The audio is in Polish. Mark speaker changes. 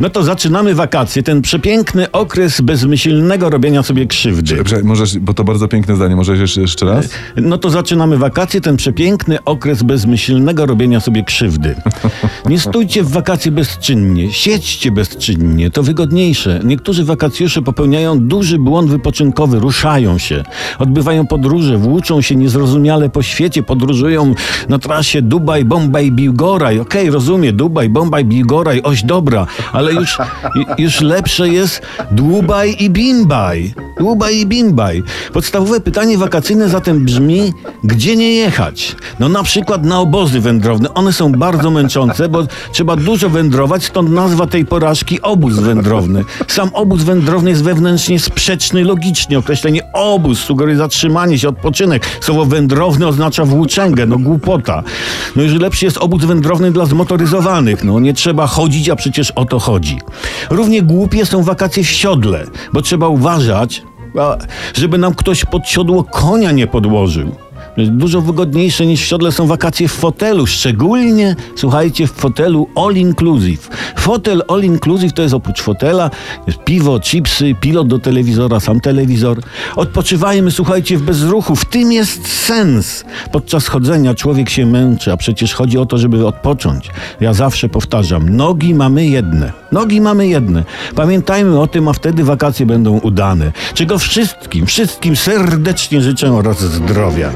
Speaker 1: No to zaczynamy wakacje, ten przepiękny okres bezmyślnego robienia sobie krzywdy.
Speaker 2: Możesz, bo to bardzo piękne zdanie, możesz jeszcze, jeszcze raz?
Speaker 1: No to zaczynamy wakacje, ten przepiękny okres bezmyślnego robienia sobie krzywdy. Nie stójcie w wakacje bezczynnie, siedźcie bezczynnie, to wygodniejsze. Niektórzy wakacjusze popełniają duży błąd wypoczynkowy, ruszają się, odbywają podróże, włóczą się niezrozumiale po świecie, podróżują na trasie Dubaj, Bombaj, Biłgoraj. Okej, rozumiem, Dubaj, Bombaj, Biłgoraj, oś dobra, ale już, już lepsze jest Dłubaj i Bimbaj. Dłubaj i Bimbaj. Podstawowe pytanie wakacyjne zatem brzmi, gdzie nie jechać? No na przykład na obozy wędrowne. One są bardzo męczące, bo trzeba dużo wędrować, stąd nazwa tej porażki obóz wędrowny. Sam obóz wędrowny jest wewnętrznie sprzeczny logicznie. Określenie obóz sugeruje zatrzymanie się, odpoczynek. Słowo wędrowny oznacza włóczęgę, no głupota. No już lepszy jest obóz wędrowny dla zmotoryzowanych. No nie trzeba chodzić, a przecież o to chodzi. Równie głupie są wakacje w siodle, bo trzeba uważać, a, żeby nam ktoś pod siodło konia nie podłożył. Dużo wygodniejsze niż w siodle są wakacje w fotelu, szczególnie, słuchajcie, w fotelu all inclusive. Fotel all inclusive to jest oprócz fotela jest piwo, chipsy, pilot do telewizora, sam telewizor. Odpoczywajmy, słuchajcie, w bezruchu. W tym jest sens. Podczas chodzenia człowiek się męczy, a przecież chodzi o to, żeby odpocząć. Ja zawsze powtarzam, nogi mamy jedne. Nogi mamy jedne. Pamiętajmy o tym, a wtedy wakacje będą udane. Czego wszystkim, wszystkim serdecznie życzę oraz zdrowia.